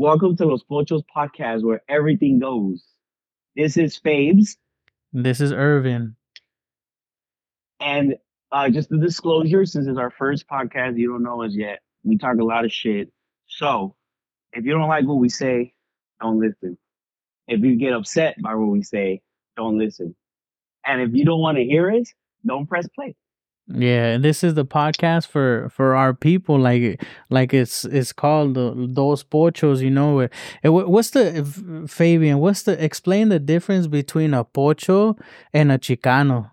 Welcome to Los Pochos podcast where everything goes. This is Fabes. This is Irvin. And uh, just a disclosure, since it's our first podcast, you don't know us yet. We talk a lot of shit. So if you don't like what we say, don't listen. If you get upset by what we say, don't listen. And if you don't want to hear us, don't press play. Yeah, and this is the podcast for for our people. Like like it's it's called the Dos Pochos. You know, what's the Fabian? What's the explain the difference between a pocho and a chicano?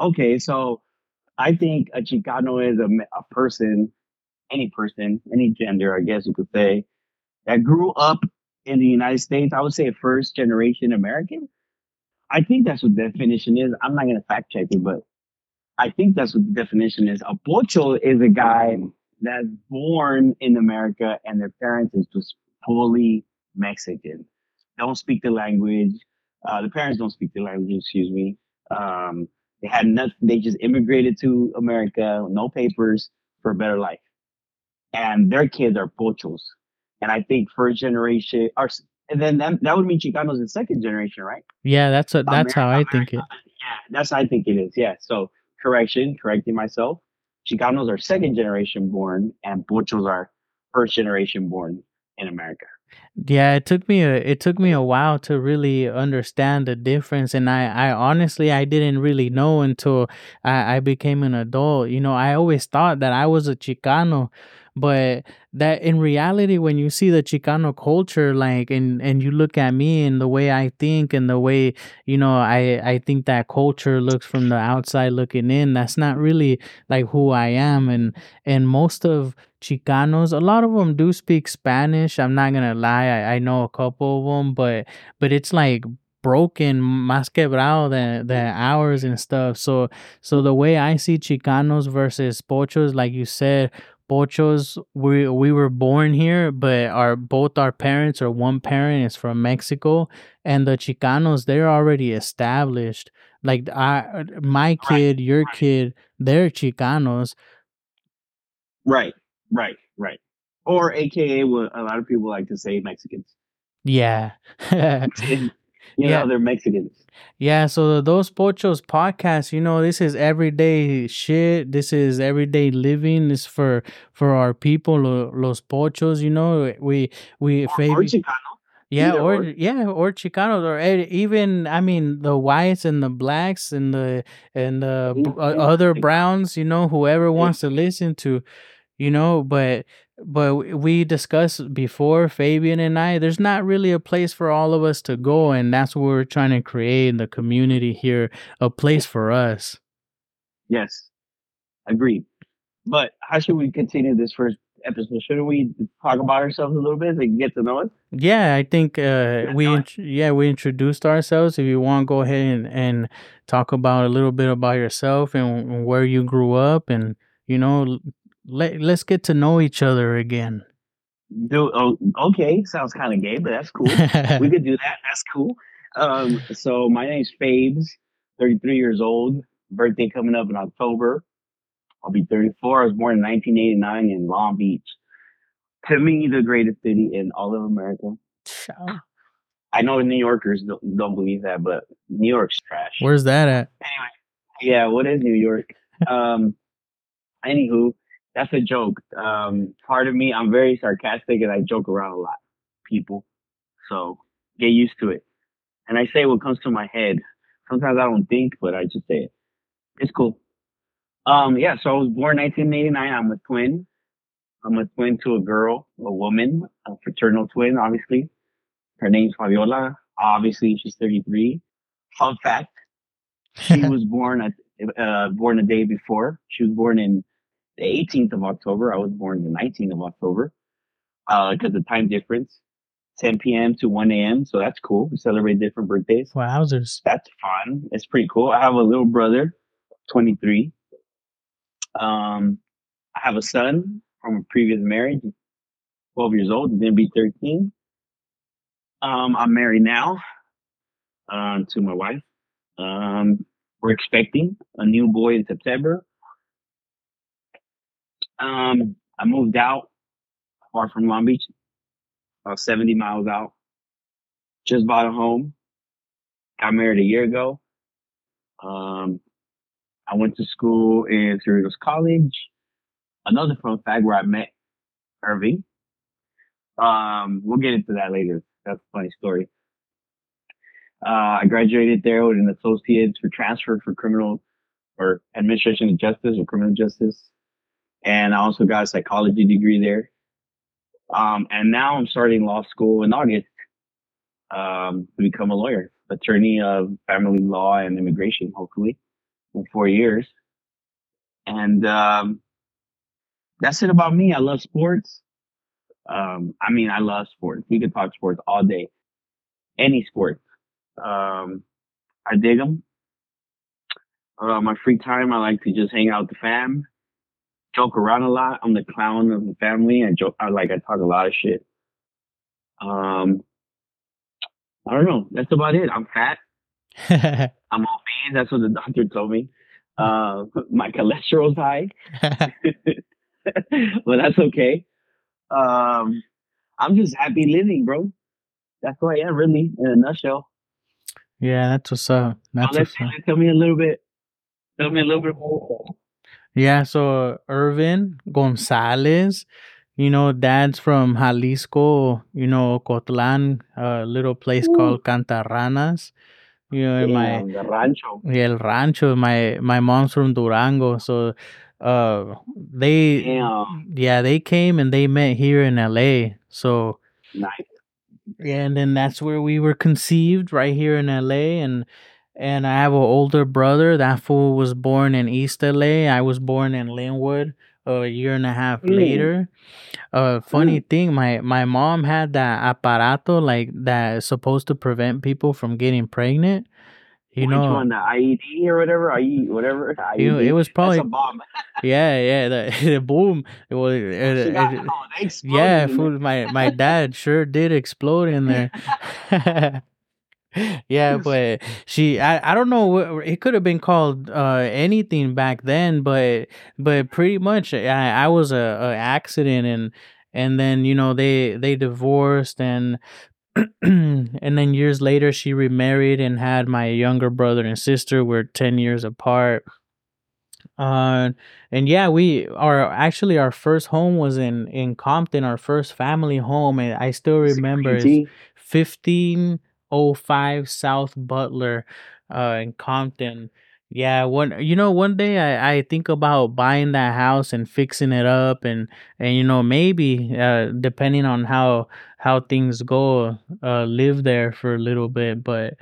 Okay, so I think a chicano is a, a person, any person, any gender, I guess you could say, that grew up in the United States. I would say first generation American. I think that's what the definition is. I'm not to fact check it, but I think that's what the definition is. A pocho is a guy that's born in America and their parents is just fully Mexican. Don't speak the language. Uh, the parents don't speak the language, excuse me. Um, they had nothing. They just immigrated to America, no papers for a better life. And their kids are pochos. And I think first generation, or and then that, that would mean Chicanos in second generation, right? Yeah, that's what that's America, how I America, think it. Yeah, that's how I think it is. Yeah. So correction, correcting myself. Chicanos are second generation born, and Pochos are first generation born in America. Yeah, it took me a it took me a while to really understand the difference, and I I honestly I didn't really know until I I became an adult. You know, I always thought that I was a Chicano but that in reality when you see the chicano culture like and and you look at me and the way i think and the way you know i i think that culture looks from the outside looking in that's not really like who i am. And and most of chicanos a lot of them do speak spanish i'm not gonna lie i, I know a couple of them but but it's like broken más quebrado than, ours and stuff. So so the way i see chicanos versus pochos like you said Pochos, we we were born here, but our both our parents or one parent is from Mexico, and the Chicanos they're already established. Like I, my kid, right, your right. kid, they're Chicanos. Right, right, right. Or AKA what a lot of people like to say Mexicans. Yeah. You yeah. know, they're Mexicans. Yeah, so the Dos Pochos podcast, you know, this is everyday shit. This is everyday living. This for for our people, los pochos. You know, we we or, or Chicano. Yeah, or, or yeah, or Chicanos, or even I mean the whites and the blacks and the and the uh, other browns. You know, whoever wants to listen to, you know. But but we discussed before fabian and i there's not really a place for all of us to go and that's what we're trying to create in the community here a place for us. Yes. Agreed. But how should we continue this first episode? Shouldn't we talk about ourselves a little bit so you can get to know us? Yeah i think uh we int- yeah we introduced ourselves. If you want to go ahead and, and talk about a little bit about yourself and where you grew up and you know let let's get to know each other again. Do oh, okay, sounds kind of gay, but that's cool. we could do that. That's cool. Um, so my name's Fabes, 33 years old. Birthday coming up in October. I'll be 34. I was born in 1989 in Long Beach. To me, the greatest city in all of America. I know New Yorkers don't, don't believe that, but New York's trash. Where's that at? Anyway, yeah, what is New York? Um, anywho, that's a joke. Um, part of me, I'm very sarcastic and I joke around a lot, people. So get used to it. And I say what comes to my head. Sometimes I don't think, but I just say it. It's cool. Um, yeah, so I was born 1989. I'm a twin. I'm a twin to a girl, a woman, a fraternal twin, obviously. Her name's Fabiola. Obviously, she's 33. Fun fact. She was born at, uh, born a day before. She was born in the 18th of October. I was born the 19th of October because uh, the time difference, 10 p.m. to 1 a.m. So that's cool. We celebrate different birthdays. Wowzers. That's fun. It's pretty cool. I have a little brother, 23. Um, I have a son from a previous marriage, 12 years old, and then be 13. Um, I'm married now um, to my wife. Um, we're expecting a new boy in September. Um, I moved out far from Long Beach, about 70 miles out. Just bought a home. Got married a year ago. Um, I went to school in Cerritos College. Another fun fact where I met Irvin. Um, we'll get into that later. That's a funny story. Uh, I graduated there with an associate's for transfer for criminal or administration of justice or criminal justice. And I also got a psychology degree there. Um, and now I'm starting law school in August, um, to become a lawyer, attorney of family law and immigration, hopefully in four years. And, um, that's it about me. I love sports. Um, I mean, I love sports. We could talk sports all day. Any sport. Um, I dig them. Uh, my free time, I like to just hang out with the fam, joke around a lot. I'm the clown of the family. I joke, I like, I talk a lot of shit. Um, I don't know. That's about it. I'm fat. I'm obese. That's what the doctor told me. Uh, my cholesterol's high, but that's okay. Um, I'm just happy living, bro. That's who I am, really, in a nutshell. yeah, that's what's up. That's let's what's up. tell me a little bit. Tell me a little bit more. Yeah, so Irvin Gonzalez, you know, dad's from Jalisco, you know, Cotlan, a little place Ooh. called Cantarranas. You know, and my rancho. yeah, El Rancho, my my mom's from Durango, so uh they Damn, yeah, they came and they met here in LA. So nice. yeah, and then that's where we were conceived, right here in LA, and and I have an older brother. That fool was born in East LA. I was born in Lynwood a year and a half Mm. later. Uh, funny thing, my my mom had that aparato like that is supposed to prevent people from getting pregnant. You Which know, one? The IED or whatever? IE, whatever. IED. you know, it was probably That's a bomb. yeah, yeah. The, the boom. It was. She It, got, it, oh, yeah, fool. My my dad sure did explode in there. yeah, but she I, I don't know what it could have been called uh anything back then, but but pretty much I, I was a, a accident and and then you know they they divorced and and then years later she remarried and had my younger brother and sister. We're 10 years apart. Uh and yeah we are actually our first home was in in compton our first family home and i still remember it's CPT. 1505 south butler uh in compton yeah one you know one day i i think about buying that house and fixing it up and and you know maybe uh depending on how how things go uh live there for a little bit but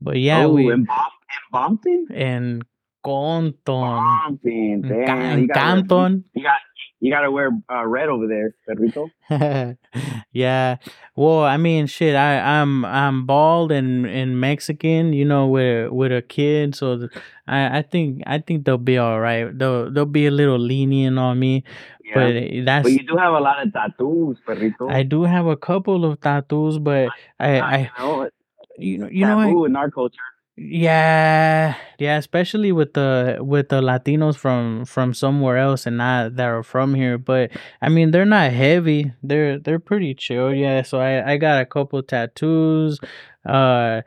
but yeah oh, we in, Bom- in Compton Damn. Ca- You gotta, Canton you, got, you gotta wear uh, red over there, Pedrito. yeah. Well, I mean, shit. I I'm I'm bald and and Mexican. You know, with with a kid. So I I think I think they'll be all right. They'll they'll be a little lenient on me. Yeah. But But, that's you do have a lot of tattoos, Pedrito. I do have a couple of tattoos, but I Uh, I you know, you know you know I, in our culture. Yeah yeah especially with the with the Latinos from from somewhere else and not that are from here. But I mean they're not heavy. They're they're pretty chill. Yeah. So I I got a couple tattoos. Uh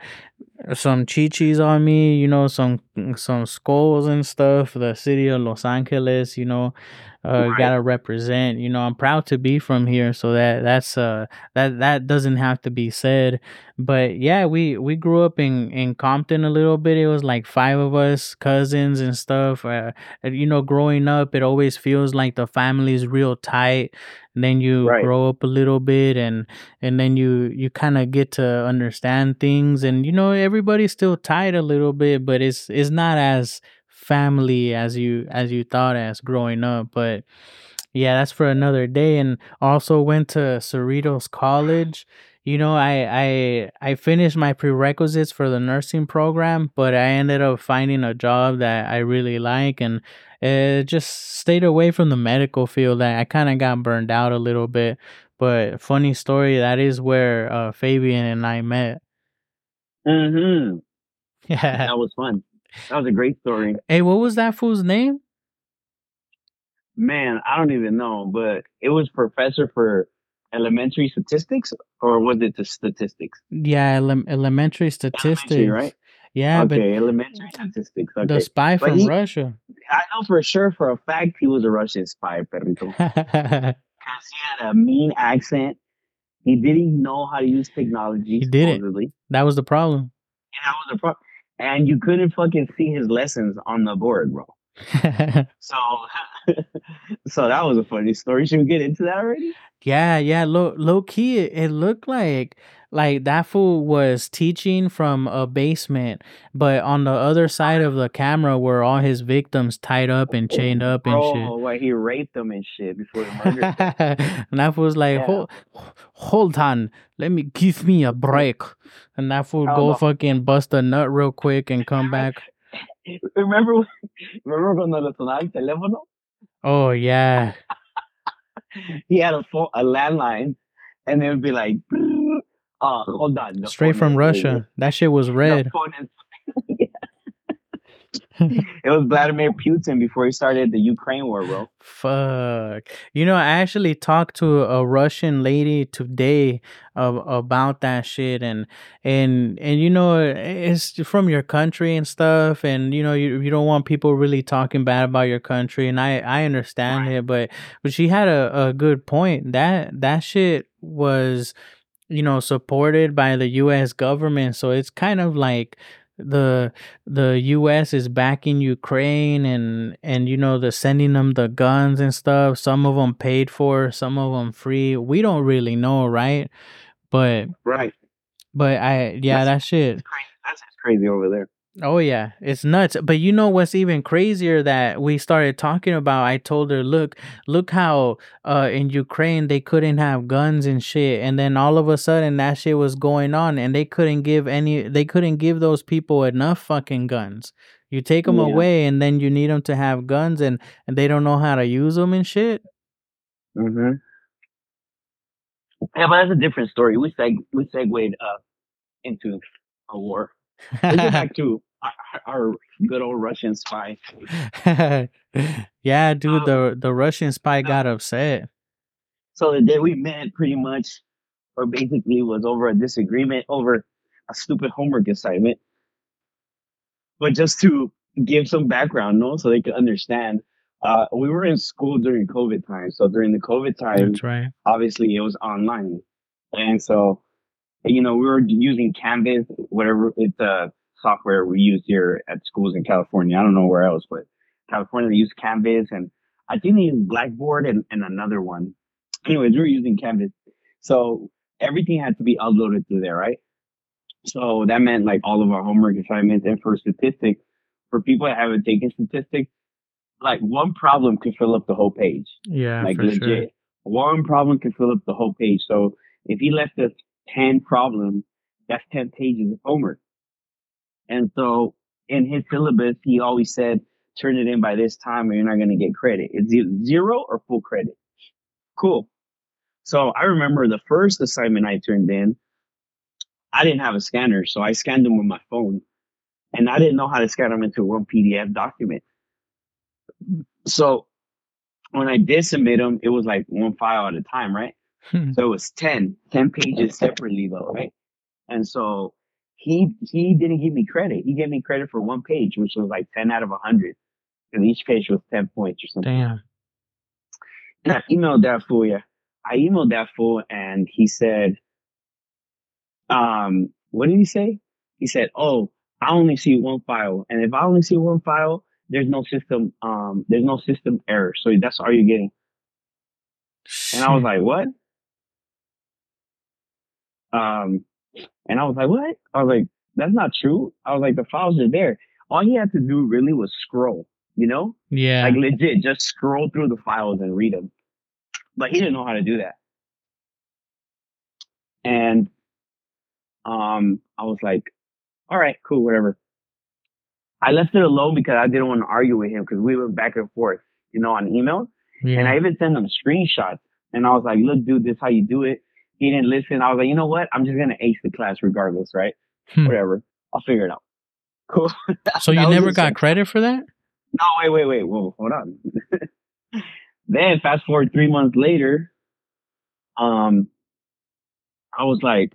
some chichis on me, you know, some some skulls and stuff. The city of Los Angeles, you know, uh, Right. gotta represent. You know, I'm proud to be from here, so that that's uh that that doesn't have to be said. But yeah, we we grew up in in Compton a little bit. It was like five of us, cousins and stuff. Uh, and, you know, growing up, it always feels like the family's real tight. And then you Right. grow up a little bit, and and then you you kind of get to understand things and you know everybody's still tight a little bit but it's it's not as family as you as you thought as growing up but yeah that's for another day and also went to Cerritos College you know I I I finished my prerequisites for the nursing program but I ended up finding a job that I really like and it just stayed away from the medical field I, I kind of got burned out a little bit but funny story, that is where uh, Fabian and I met. Mm-hmm. Yeah. That was fun. That was a great story. Hey, what was that fool's name? Man, I don't even know, but it was professor for elementary statistics, or was it the statistics? Yeah, ele- elementary statistics. Elementary, right? Yeah, okay, elementary statistics. Okay. The spy from he, Russia. I know for sure, for a fact, he was a Russian spy, perrito. Because he had a mean accent. He didn't know how to use technology. He didn't. That was the problem. And that was the problem. And you couldn't fucking see his lessons on the board, bro. so, so that was a funny story. Should we get into that already? Yeah, yeah. Low, low key, it looked like like that fool was teaching from a basement, but on the other side of the camera were all his victims tied up and chained up and oh, shit. Oh, like he raped them and shit before the murder. and that fool was like, yeah. hold, hold on, let me give me a break. And that fool go know. fucking bust a nut real quick and come back. Remember, remember cuando le sonaba el teléfono? Oh yeah. he had a phone, a landline, and it would be like, uh, hold on. Straight from Russia. That shit was red. it was Vladimir Putin before he started the Ukraine war, bro. Fuck. You know, I actually talked to a Russian lady today of, about that shit, and and and you know, it's from your country and stuff, and you know, you you don't want people really talking bad about your country, and I I understand right. it, but but she had a, a good point. That that shit was you know supported by the US government. So it's kind of like the the US is backing Ukraine and and you know the sending them the guns and stuff. Some of them paid for some of them free. We don't really know right? But right. but I yeah that's, that shit that's crazy over there Oh yeah, it's nuts. But you know what's even crazier that we started talking about? I told her, look, look how uh in Ukraine they couldn't have guns and shit, and then all of a sudden that shit was going on, and they couldn't give any, they couldn't give those people enough fucking guns. You take them yeah. away, and then you need them to have guns, and and they don't know how to use them and shit. Mm-hmm. Yeah, but that's a different story. We seg we segued uh into a war. Let's get back to our, our, good old Russian spy. yeah, dude, um, the the Russian spy got upset. So the day we met, pretty much, or basically, was over a disagreement over a stupid homework assignment. But just to give some background, no, so they could understand. Uh, we were in school during COVID time. So during the COVID time, right. obviously it was online. And so you know, we were using Canvas, whatever it's a software we use here at schools in California. I don't know where else, but California they use Canvas, and I think they use Blackboard and, and another one. Anyways, we were using Canvas, so everything had to be uploaded through there, right? So that meant like all of our homework assignments and for statistics, for people that haven't taken statistics, like one problem could fill up the whole page. Yeah, like legit. Sure. One problem could fill up the whole page. So if he left us 10 problems, that's 10 pages of homework. And so in his syllabus, he always said, turn it in by this time or you're not going to get credit. It's zero or full credit. Cool. So I remember the first assignment I turned in, I didn't have a scanner, so I scanned them with my phone. And I didn't know how to scan them into one PDF document. So when I did submit them, it was like one file at a time, right? Hmm. So it was 10, 10 pages separately though, right? And so he he didn't give me credit. He gave me credit for one page, which was like 10 out of 100. And each page was 10 points or something. Damn. And I emailed that fool, yeah. I emailed that fool and he said, um, what did he say? He said, oh, I only see one file. And if I only see one file, there's no system, um, there's no system error. So that's all you're getting. And I was like, what? Um, and I was like, what? I was like, that's not true. I was like, the files are there. All he had to do really was scroll, you know? Yeah. Like legit, just scroll through the files and read them. But he didn't know how to do that. And, um, I was like, all right, cool, whatever. I left it alone because I didn't want to argue with him because we went back and forth, you know, on email. Yeah. And I even sent him screenshots. And I was like, look, dude, this is how you do it. He didn't listen. I was like, you know what? I'm just gonna ace the class regardless, right? Hmm. Whatever. I'll figure it out. Cool. so you never got credit for that? No, wait, wait, wait. Whoa, hold on. then fast forward three months later, um, I was like,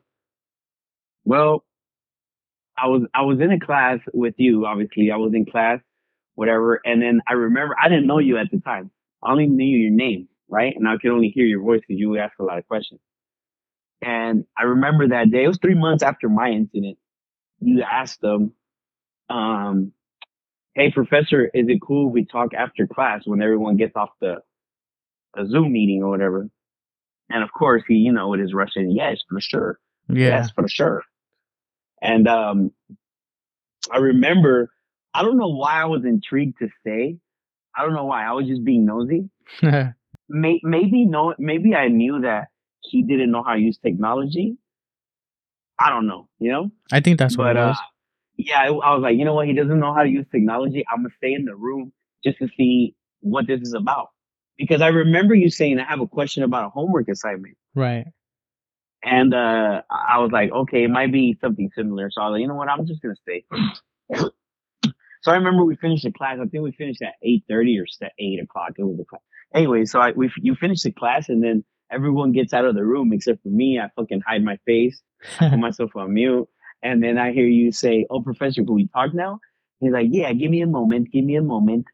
well, I was I was in a class with you. Obviously, I was in class, whatever. And then I remember I didn't know you at the time. I only knew your name, right? And I could only hear your voice because you would ask a lot of questions. And I remember that day. It was three months after my incident. You asked them, um, "Hey, professor, is it cool if we talk after class when everyone gets off the a Zoom meeting or whatever?" And of course, he, you know, with his Russian, yes, for sure, Yeah. yes, for sure. And um, I remember, I don't know why I was intrigued to stay. I don't know why. I was just being nosy. Maybe no, maybe I knew that he didn't know how to use technology. I don't know, you know. I think that's what But it uh, yeah, I, I was like, you know what? He doesn't know how to use technology. I'm gonna stay in the room just to see what this is about. Because I remember you saying I have a question about a homework assignment. Right. And uh, I was like, okay, it might be something similar. So I was like, you know what? I'm just gonna stay. so I remember we finished the class. I think we finished at eight thirty or eight o'clock. It was the class. Anyway, so I we you finished the class, and then everyone gets out of the room except for me. I fucking hide my face, I put myself on mute, and then I hear you say, "Oh, professor, can we talk now?" He's like, "Yeah, give me a moment. Give me a moment."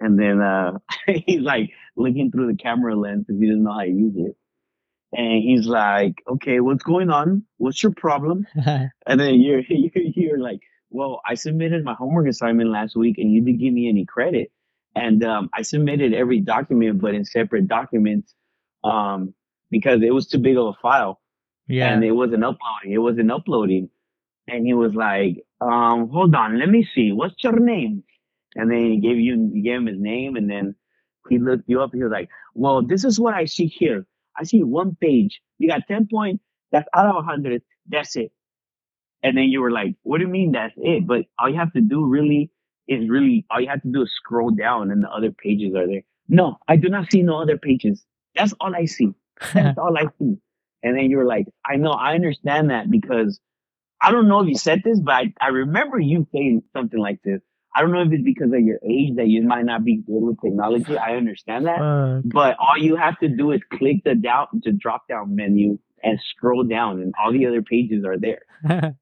And then uh, he's like looking through the camera lens if he doesn't know how to use it. And he's like, okay, what's going on? What's your problem? And then you're, you're, you're like, well, I submitted my homework assignment last week and you didn't give me any credit. And, um, I submitted every document, but in separate documents, um, because it was too big of a file yeah. and it wasn't uploading. It wasn't uploading. And he was like, um, hold on, let me see. What's your name? And then he gave you, he gave him his name and then he looked you up. He was like, well, this is what I see here. I see one page. You got 10 points. That's out of 100. That's it. And then you were like, what do you mean that's it? But all you have to do really is really, all you have to do is scroll down and the other pages are there. No, I do not see no other pages. That's all I see. That's all I see. And then you were like, I know, I understand that because I don't know if you said this, but I, I remember you saying something like this. I don't know if it's because of your age that you might not be good with technology. I understand that. Fuck. But all you have to do is click the down the drop down menu and scroll down and all the other pages are there.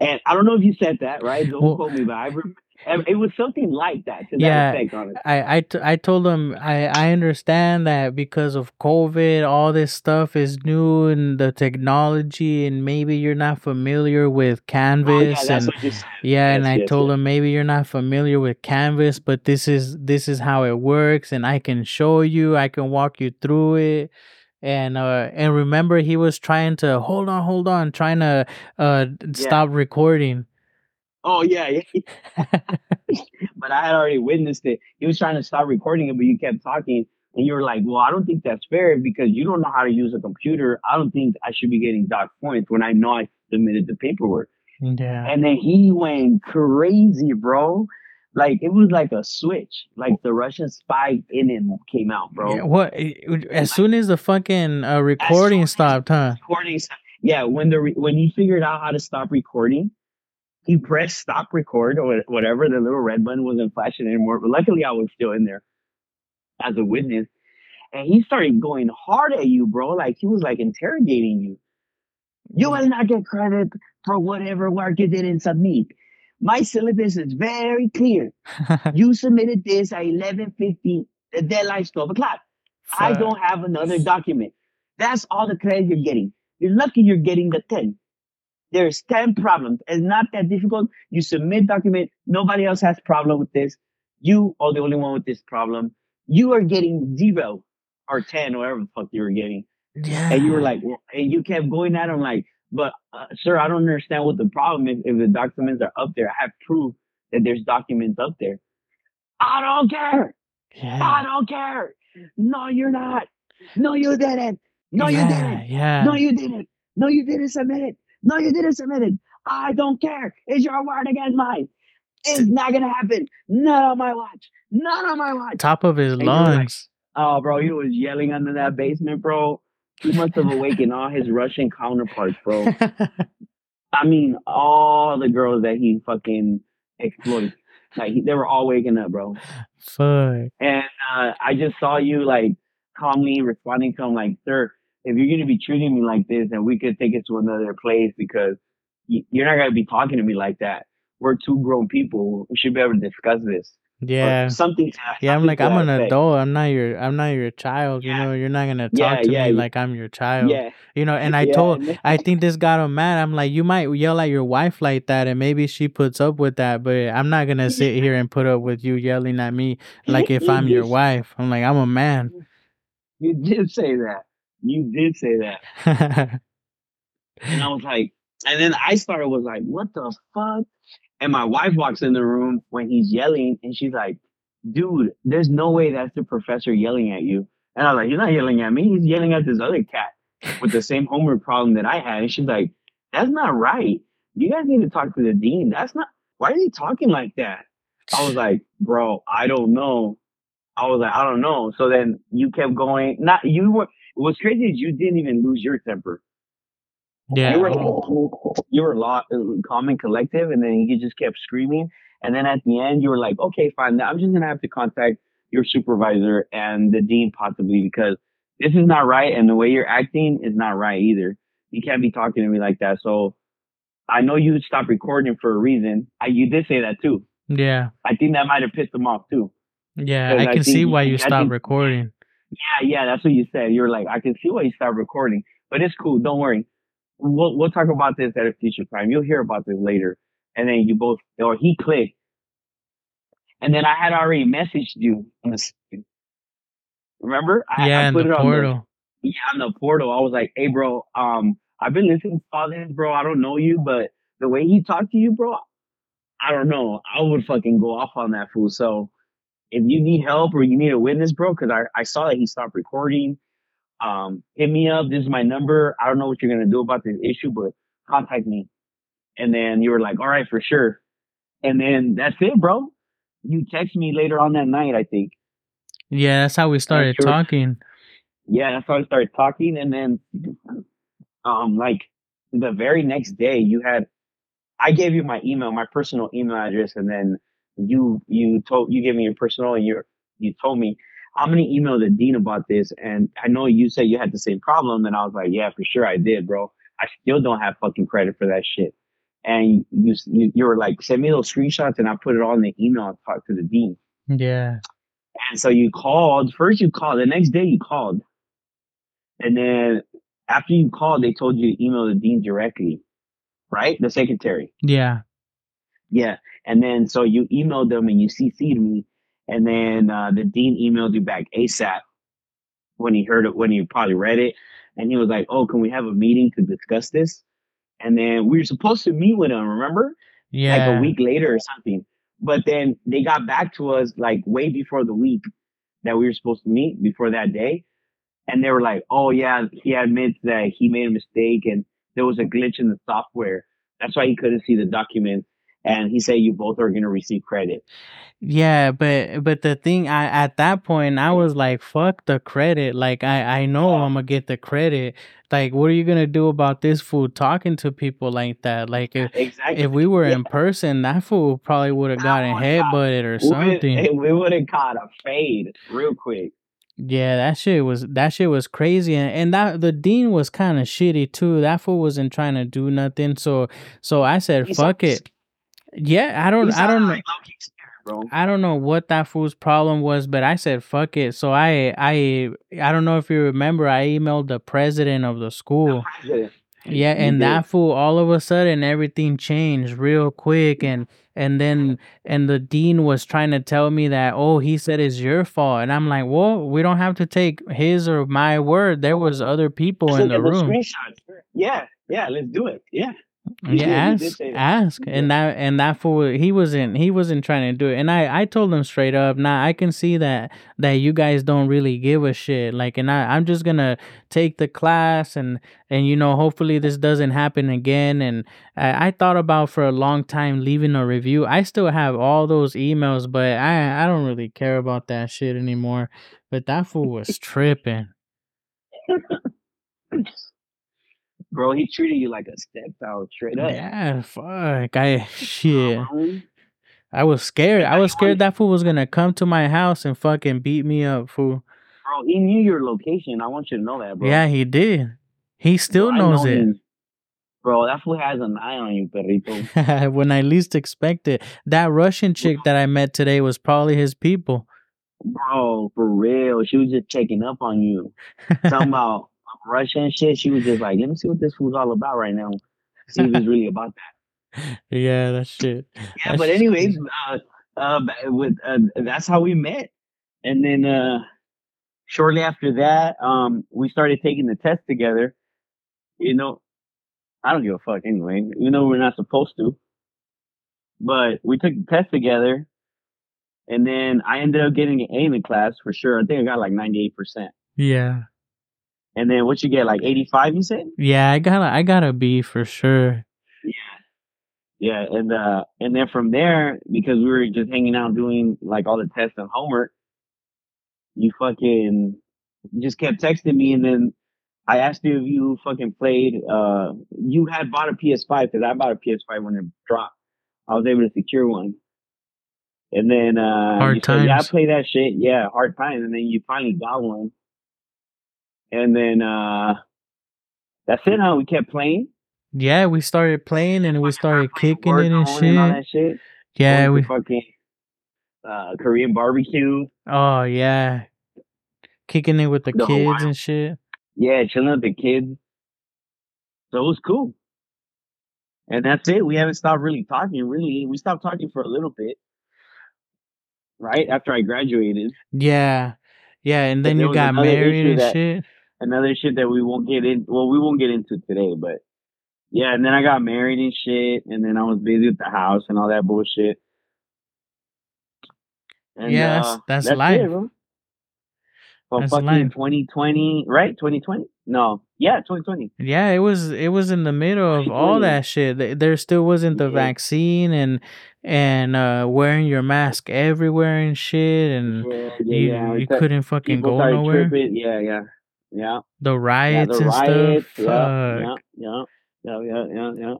And I don't know if you said that, right? Don't Well- quote me, but I rem- it was something like that to Yeah. that effect. I, I, t- I told him I, I understand that because of COVID, all this stuff is new and the technology, and maybe you're not familiar with Oh, yeah, Canvas. and what you said. yeah, and I yes, told yes. him maybe you're not familiar with Canvas, but this is this is how it works, and I can show you, I can walk you through it. And uh and remember he was trying to hold on, hold on, trying to uh stop recording. Oh yeah, yeah. but I had already witnessed it. He was trying to stop recording it, but you kept talking, and you were like, "Well, I don't think that's fair because you don't know how to use a computer. I don't think I should be getting dock points when I know I submitted the paperwork." Yeah. And then he went crazy, bro. Like it was like a switch. Like the Russian spy in him came out, bro. Yeah, what? As soon as the fucking uh, recording stopped, huh? recording. Yeah, when the re- when he figured out how to stop recording, he pressed stop record or whatever. The little red button wasn't flashing anymore. But luckily, I was still in there as a witness, and he started going hard at you, bro. Like he was like interrogating you. You mm-hmm. will not get credit for whatever work you didn't submit. My syllabus is very clear. You submitted this at eleven fifty. The deadline's twelve o'clock. I don't have another document. That's all the credit you're getting. You're lucky you're getting the 10. There's 10 problems. It's not that difficult. You submit document. Nobody else has problem with this. You are the only one with this problem. You are getting zero or 10 or whatever the fuck you were getting. Yeah. And you were like, well, and you kept going at him like, but uh, sir, I don't understand what the problem is. If the documents are up there, I have proof that there's documents up there. I don't care. Yeah. I don't care. No, you're not. No, you didn't. No, you didn't. Yeah. No, you didn't. No, you didn't submit it. No, you didn't submit it. I don't care. It's your word against mine. It's not gonna happen. Not on my watch. Not on my watch. Top of his And you're like- lungs. Oh, bro, he was yelling under that basement, bro. He must have awakened all his Russian counterparts, bro. I mean, all the girls that he fucking exploited. Like he, they were all waking up, bro. Fuck. And uh, I just saw you like calmly responding to him, like, "Sir, if you're gonna be treating me like this, then we could take it to another place because you're not gonna be talking to me like that. We're two grown people. We should be able to discuss this. Or Yeah. something. To, Yeah, I'm like I'm an effect. adult. I'm not your I'm not your child. You know, you're not gonna Yeah, talk to yeah, me like I'm your child. yeah, You know, and I yeah. told I think this got him mad. I'm like, you might yell at your wife like that, and maybe she puts up with that, but I'm not gonna sit here and put up with you yelling at me like if I'm your wife. I'm like, I'm a man. You did say that. You did say that. And I was like, and then I started was like, what the fuck? And my wife walks in the room when he's yelling and she's like, dude, there's no way that's the professor yelling at you. And I was like, he's not yelling at me. He's yelling at this other cat with the same homework problem that I had. And she's like, that's not right. You guys need to talk to the dean. That's not, why is he talking like that? I was like, bro, I don't know. I was like, I don't know. So then you kept going. Not you were. What's crazy is you didn't even lose your temper. yeah. You were oh. you were a lot uh, calm and collective, and then you just kept screaming. And then at the end, you were like, okay, fine. I'm just gonna have to contact your supervisor and the dean possibly because this is not right, and the way you're acting is not right either. You can't be talking to me like that. So I know you stopped recording for a reason. I, you did say that too. Yeah. I think that might have pissed them off too. Yeah. I I can think see you- why I you stopped think- recording. Yeah, yeah, that's what you said. You're like, I can see why you stopped recording, but it's cool. Don't worry. We'll we'll talk about this at a future time. You'll hear about this later. And then you both, or he clicked, and then I had already messaged you. the. Remember? I, Yeah, I put the it on portal. yeah, on the portal. I was like, hey, bro, um, I've been listening to all this, bro. I don't know you, but the way he talked to you, bro, I don't know. I would fucking go off on that fool. So if you need help or you need a witness, bro, because I, I saw that he stopped recording, um, hit me up. This is my number. I don't know what you're going to do about this issue, but contact me. And then you were like, all right, for sure. And then that's it, bro. You text me later on that night, I think. Yeah, that's how we started sure. talking. yeah, that's how I started talking. And then, um, like the very next day, you had, I gave you my email, my personal email address, and then you you told you gave me your personal, and you you told me I'm gonna email the dean about this. And I know you said you had the same problem, and I was like, yeah, for sure I did, bro. I still don't have fucking credit for that shit. And you you, you were like, send me those screenshots, and I put it all in the email and talk to the dean. Yeah. And so you called. First you called. The next day you called. And then after you called, they told you to email the dean directly, right? The secretary. Yeah. Yeah. And then so you emailed them and you CC'd me. And then uh, the dean emailed you back ASAP when he heard it, when he probably read it. And he was like, oh, can we have a meeting to discuss this? And then we were supposed to meet with him, remember? Yeah. like a week later or something. But then they got back to us like way before the week that we were supposed to meet before that day. And they were like, oh yeah, he admits that he made a mistake and there was a glitch in the software. That's why he couldn't see the document. And he said you both are going to receive credit. Yeah, but but the thing I at that point I was like fuck the credit. Like I I know I'm gonna get the credit. Like what are you going to do about this fool talking to people like that? Like if Exactly. if we were Yeah. in person, that fool probably would have gotten headbutted or we, something. we would have caught a fade real quick. Yeah, that shit was that shit was crazy, and, and that the dean was kind of shitty too. That fool wasn't trying to do nothing, so so I said, He "Fuck sounded- it." Yeah, I don't, I don't know. like low-key scared, bro. I don't know what that fool's problem was, but I said fuck it. So I I I don't know if you remember I emailed the president of the school. President. Yeah, You and did. that fool all of a sudden everything changed real quick and and then and the dean was trying to tell me that oh he said it's your fault and I'm like, "Well, we don't have to take his or my word. There was other people Let's in look the at room." screenshots. Yeah, yeah, let's do it. Yeah. Yeah, did, you did ask, ask, and that and that fool he wasn't he wasn't trying to do it, and I I told him straight up, nah, I can see that that you guys don't really give a shit, like, and I I'm just gonna take the class and and you know hopefully this doesn't happen again, and I, I thought about for a long time leaving a review. I still have all those emails, but I I don't really care about that shit anymore. But that fool was tripping. Bro, he treated you like a stepchild straight up. Yeah, fuck, I shit. Um, I was scared. I was scared that fool was gonna come to my house and fucking beat me up, fool. Bro, he knew your location. I want you to know that, bro. Yeah, he did. He still Bro, knows know it. him. Bro, that fool has an eye on you, perrito. when I least expect it. That Russian chick that I met today was probably his people. Bro, for real. She was just checking up on you. Talking about Russian shit. She was just like, let me see what this fool's all about right now. See if it's really about that. yeah, that shit. Yeah, That's but anyways, uh, uh, with uh, that's how we met, and then uh, shortly after that, um, we started taking the test together. You know, I don't give a fuck anyway. You know, we're not supposed to, but we took the test together, and then I ended up getting an A in the class for sure. I think I got like ninety eight percent, Yeah. And then what you get like eighty five? You said? Yeah, I gotta I gotta be for sure. Yeah, Yeah, and uh, and then from there, because we were just hanging out doing like all the tests and homework, you fucking you just kept texting me, and then I asked you if you fucking played. Uh, you had bought a PS5 because I bought a PS5 when it dropped. I was able to secure one, and then uh, Hard you said, "Yeah, I play that shit." Yeah, hard times, and then you finally got one, and then uh, that's it. How we kept playing. Yeah, we started playing and we started kicking it and shit. shit. Yeah, we fucking uh, Korean barbecue. oh yeah. Kicking it with the The kids and shit. Yeah, chilling with the kids. So it was cool. And that's it. We haven't stopped really talking. Really, we stopped talking for a little bit. Right after I graduated, Yeah. Yeah, and then you got married and that- shit. Another shit that we won't get in. Well, we won't get into today, but yeah. And then I got married and shit, and then I was busy with the house and all that bullshit. And, Yeah, that's- uh, that's it, life. bro. Well, That's fucking life. 2020, right? 2020? No, yeah, 2020. Yeah, it was it was in the middle of all that shit. There still wasn't the Yeah. vaccine and and uh wearing your mask everywhere and shit and Yeah, yeah, you you couldn't fucking go nowhere. tripping. Yeah, yeah, yeah. The Yeah, riots the and riots. stuff. Yeah, Fuck. yeah, yeah, yeah, yeah, yeah, yeah.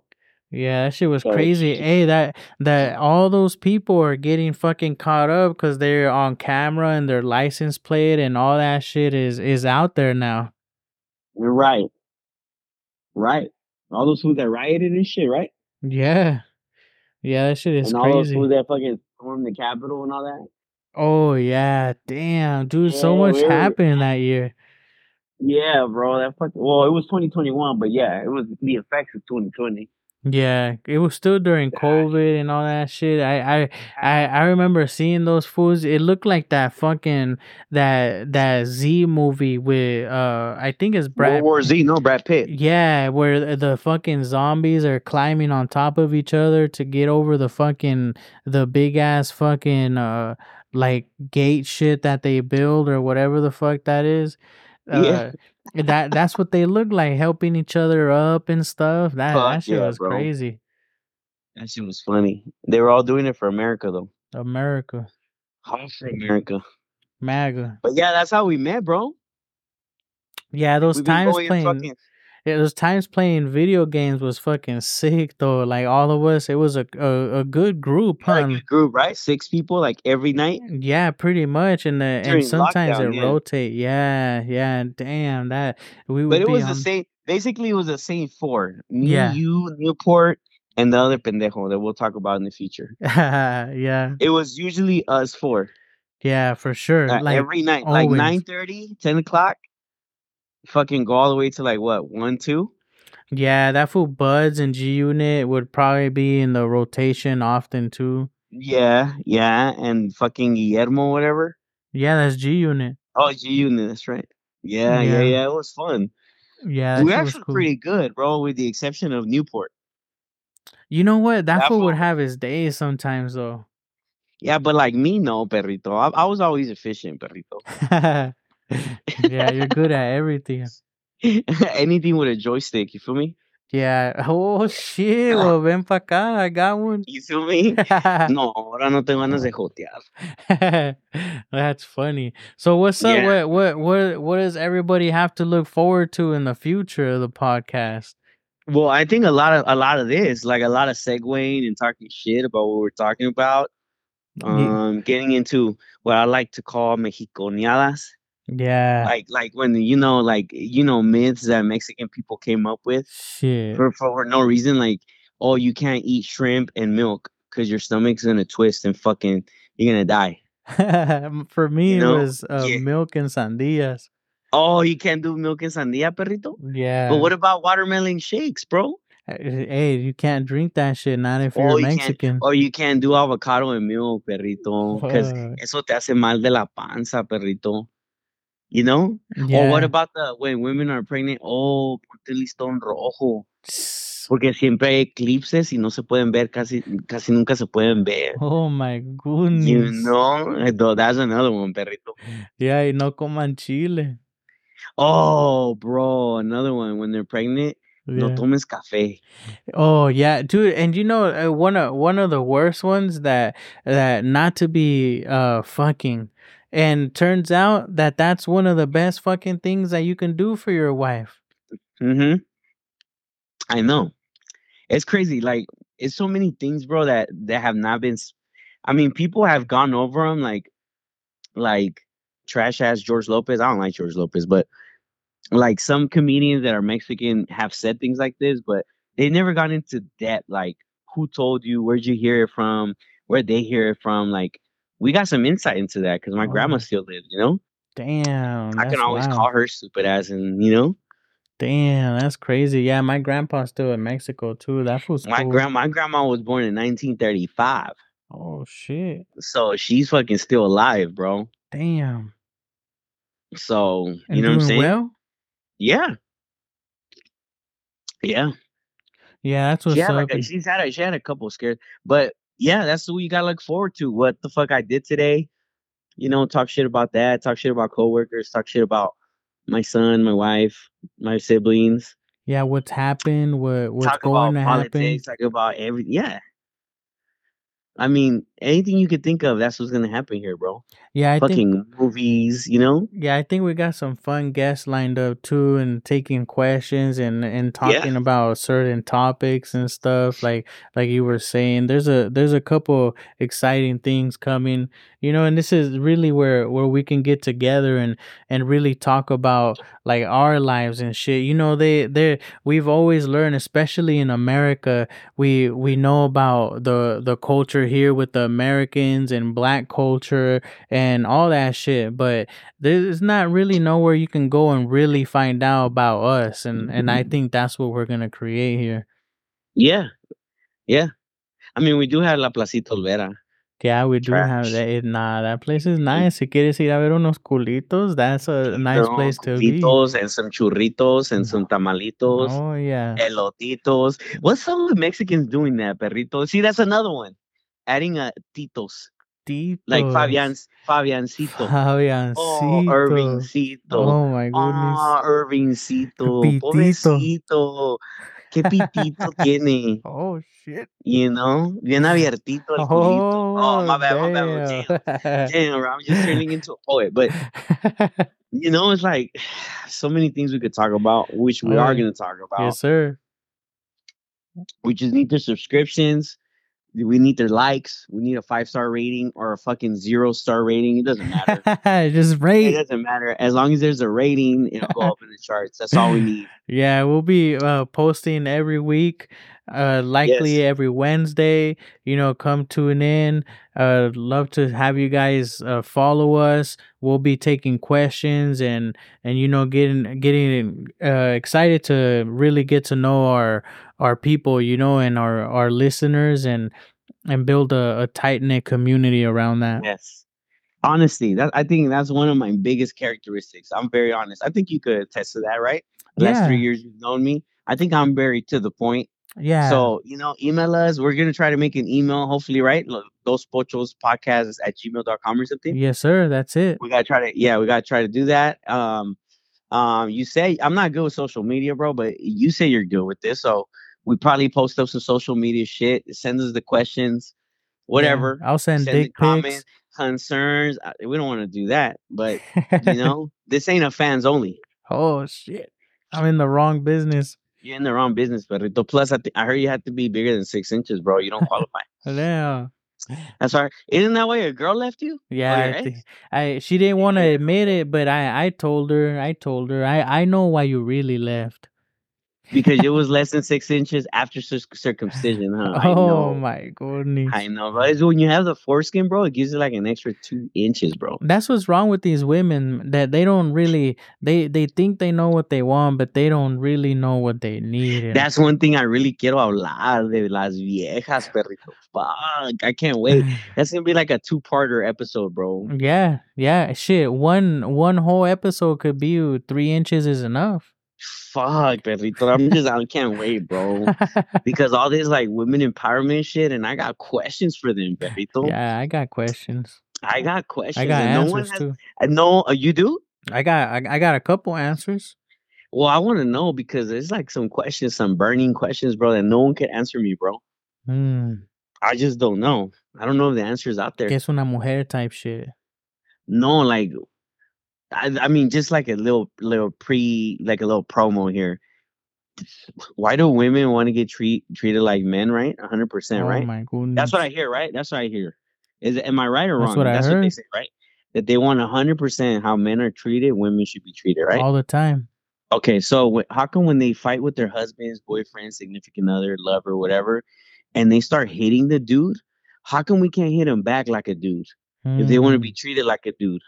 Yeah, that shit was So crazy. Hey, that that all those people are getting fucking caught up because they're on camera and their license plate and all that shit is is out there now. You're right. Right. All those fools that rioted and shit, right? Yeah, yeah, that shit is and all those crazy. fools that fucking stormed the Capitol and all that. Oh yeah, damn, dude, so much happened that year. Yeah, bro. That fucking. Well, it was 2021, but yeah, it was the effects of 2020. Yeah, it was still during COVID and all that shit. I, I, I, I remember seeing those fools. It looked like that fucking that that Z movie with uh, I think it's Brad. World War Z, no Brad Pitt. Yeah, where the- the fucking zombies are climbing on top of each other to get over the fucking the big ass fucking uh like gate shit that they build or whatever the fuck that is. Uh, Yeah. that that's what they look like, helping each other up and stuff. That Fuck that shit yeah, was bro. crazy. That shit was funny. They were all doing it for America, though. America, All for America. MAGA. But yeah, that's how we met, bro. Yeah, those We've times playing. fucking- Yeah, those times playing video games was fucking sick though. Like all of us, it was a a, a good group, Like huh? a group, right? Six people, like every night. Yeah, pretty much. And and sometimes lockdown, it yeah. rotate. Yeah, yeah. Damn that we would But it was on. the same. Basically, it was the same four. Me, Yeah. you, Newport, and the other pendejo that we'll talk about in the future. yeah, It was usually us four. yeah, for sure. Uh, like every night, like always. 9 10 o'clock. Fucking go all the way to like what, 1, 2? yeah, that fool Buds and G Unit would probably be in the rotation often too. Yeah, yeah. And fucking Guillermo, whatever. Yeah, that's G Unit. Oh, G Unit, that's right. Yeah, yeah, Yeah. yeah. It was fun. Yeah, we actually cool. pretty good, bro, with the exception of Newport. You know what? That, That fool would have his days sometimes though. Yeah, but like me, no, perrito. I, I was always efficient, perrito. yeah, you're good at everything. Anything with a joystick, you feel me? Yeah. Oh shit. Well, ven pa acá. I got one. You feel me? no, ahora no tengo ganas de jotear. That's funny. So what's up? Yeah. What what what what does everybody have to look forward to in the future of the podcast? Well, I think a lot of a lot of this, like a lot of segueing and talking shit about what we're talking about. Um, getting into what I like to call mexiconeadas. Yeah. Like like when you know like you know myths that Mexican people came up with Shit. for for no reason like oh you can't eat shrimp and milk because your stomach's gonna twist and fucking you're gonna die. For me, You it was uh, Yeah. milk and sandias. Oh, you can't do milk and sandia, perrito. Yeah. But what about watermelon shakes, bro? Uh, Hey, you can't drink that shit, not if you're Oh, you Mexican. Or you can't do avocado and milk, perrito, because eso te hace mal de la panza, perrito. You know? yeah. Or what about the when women are pregnant? Oh, ponte listón rojo. Porque siempre hay eclipses y no se pueden ver, casi, casi nunca se pueden ver. Oh my goodness. You know? Eh, That's another one, perrito. Yeah, y no coman chile. Oh, bro, another one. When they're pregnant, no Yeah. tomes café. Oh yeah, dude, and you know uh, one of one of the worst ones that that not to be uh fucking, and turns out that that's one of the best fucking things that you can do for your wife. Mm-hmm. I know. It's crazy. Like, it's so many things, bro, that that have not been. I mean, people have gone over them, like, like trash ass George Lopez. I don't like George Lopez, but like some comedians that are Mexican have said things like this, but they never got into depth. Like, who told you? Where'd you hear it from? Where'd they hear it from? Like, we got some insight into that because my Oh, grandma still lives. You know, Damn, I can always wild. call her stupid ass, and you know, Damn, that's crazy. Yeah, my grandpa's still in Mexico too. That was my cool. grand my grandma was born in 1935. Oh shit. So she's fucking still alive, bro. Damn. So And you know what I'm saying? well? Yeah. Yeah. Yeah, that's what's She had up. like a, she's had a she had a couple scares. But yeah, that's what you gotta look forward to. What the fuck I did today. You know, talk shit about that, talk shit about coworkers, talk shit about my son, my wife, my siblings, yeah, what's happened, what what's talk going to about happen. talk about everything. Yeah. I mean, anything you could think of, that's what's gonna happen here, bro. Yeah, I think Fucking movies, you know? Yeah, I think we got some fun guests lined up too, and taking questions and and talking about certain topics and stuff. Like like you were saying, there's a there's a couple exciting things coming, you know. And this is really where where we can get together and and really talk about like our lives and shit. You know, they they we've always learned, especially in America, we we know about the the culture here with the Americans and Black culture and all that shit, but there's not really nowhere you can go and really find out about us and and I mm-hmm. think that's what we're gonna create here. Yeah. Yeah. I mean, we do have La Placita Olvera. Yeah, we do have that. Nah, that place is mm-hmm. nice. Si quieres ir a ver unos culitos, that's a nice are place to be. and some churritos and mm. some tamalitos, Oh yeah, elotitos. What's some of the Mexicans doing that, perrito? See, that's another one. Adding a titos. Like Titos. Fabian, Fabiancito. Fabiancito. Oh, Irvincito. Oh my goodness. Ah, Irvincito. Pitito. Pobrecito. ¿Qué pitito tiene? Oh shit. You know? Bien abiertito el culito. Oh, my bad, my bad. Damn. damn. Damn, I'm just turning into a poet. But you know, it's like so many things we could talk about, which we Oh, are going to talk about. yes, sir. We just need their subscriptions. We need their likes. We need a five star rating or a fucking zero star rating. It doesn't matter. Just rate. it doesn't matter. As long as there's a rating, it'll go up in the charts. That's all we need. Yeah, we'll be uh, posting every week, uh, likely Yes. every Wednesday. You know, come tune in. Uh, love to have you guys uh, follow us. We'll be taking questions and and you know getting getting uh, excited to really get to know our our people, you know, and our our listeners and and build a, a tight knit community around that. Yes. Honestly, that I think that's one of my biggest characteristics. I'm very honest. I think you could attest to that, right? The last three years you've known me. I think I'm very to the point. Yeah. So, you know, email us. We're gonna try to make an email, hopefully, right? Dos Pochos podcasts at gmail.com or something. yes, sir. That's it. We gotta try to yeah, we gotta try to do that. Um um you say I'm not good with social media, bro, but you say you're good with this. So we probably post up some social media shit. Send us the questions, whatever. Yeah, I'll send, Send dick comments, concerns. We don't want to do that, but you know, this ain't a fans only. oh shit. I'm in the wrong business. You're in the wrong business, but plus I, th- I heard you have to be bigger than six inches, bro. You don't qualify. Yeah. That's right. Isn't that why your girl left you? Yeah, I, thi- I she didn't want to admit it, but I I told her. I told her. I I know why you really left. Because it was less than six inches after cir- circumcision, huh? I Oh my goodness. I know, bro. It's when you have the foreskin, bro, it gives you like an extra two inches, bro. That's what's wrong with these women that they don't really they they think they know what they want, but they don't really know what they need. That's one thing I really quiero hablar de las viejas, perrito. Fuck, I can't wait. That's gonna be like a two-parter episode, bro. yeah, yeah, shit. One one whole episode could be three inches is enough. Fuck, perrito. I'm just, I can't wait, bro. Because all this like women empowerment shit, and I got questions for them, perrito. yeah, I got questions. I got questions. I got and no one answers has, too. I know uh, you do. I got I, I got a couple answers. Well, I want to know because there's like some questions, some burning questions, bro, that no one can answer me, bro. Hmm. I just don't know. I don't know if the answer is out there. Que es una mujer type shit. No, like, I, I mean, just like a little, little pre, like a little promo here. Why do women want to get treat treated like men? Right, hundred percent, oh right? my goodness. That's what I hear, right? That's what I hear. Is am I right or That's wrong? what That's what they say, right? That they want hundred percent how men are treated, women should be treated, right? all the time. Okay, so how come when they fight with their husbands, boyfriends, significant other, lover, whatever, and they start hitting the dude, how come we can't hit them back like a dude if they want to Mm, be treated like a dude?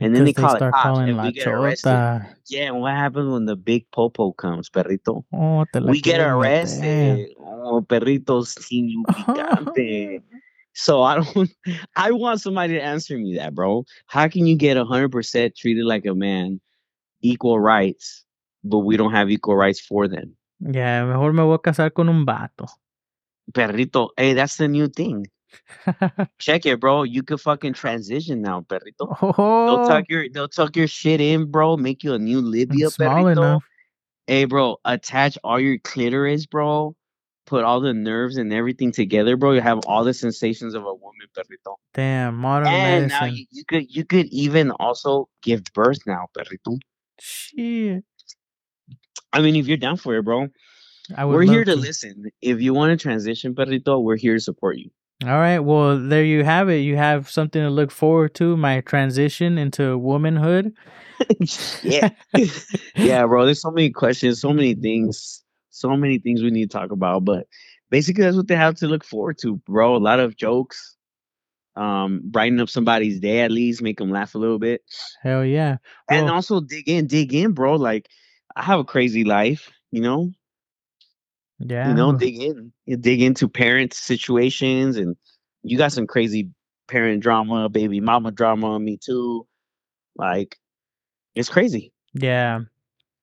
And then they because call it start cops calling and we get arrested. chota. Yeah, and what happens when the big popo comes, perrito? Oh, We get arrested. Oh, perrito sin lubricante. So I don't. I want somebody to answer me that, bro. How can you get hundred percent treated like a man, equal rights, but we don't have equal rights for them? Yeah, mejor me voy a casar con un vato. Perrito, hey, that's the new thing. Check it, bro. You could fucking transition now, perrito. They'll oh, tuck your they'll tuck your shit in, bro. Make you a new Libya, small perrito. enough. Hey, bro, attach all your clitoris, bro. Put all the nerves and everything together, bro. You have all the sensations of a woman, perrito. Damn, modern And now you, you could you could even also give birth now, perrito. Shit. I mean, if you're down for it, bro, I would we're here love to listen. If you want to transition, perrito, we're here to support you. All right. Well, there you have it. You have something to look forward to. My transition into womanhood. yeah, yeah, bro. There's so many questions, so many things, so many things we need to talk about. But basically, that's what they have to look forward to, bro. A lot of jokes, um, brighten up somebody's day at least, make them laugh a little bit, Hell yeah. and also dig in, dig in, bro. Like I have a crazy life, you know. Yeah. You know, dig in, you dig into parent situations, and you got some crazy parent drama, baby mama drama. Me too. Like it's crazy. Yeah.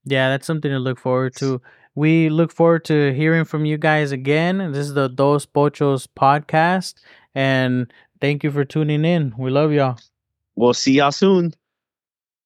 Yeah, that's something to look forward to. We look forward to hearing from you guys again. This is the Dos Pochos podcast. And thank you for tuning in. We love y'all. We'll see y'all soon.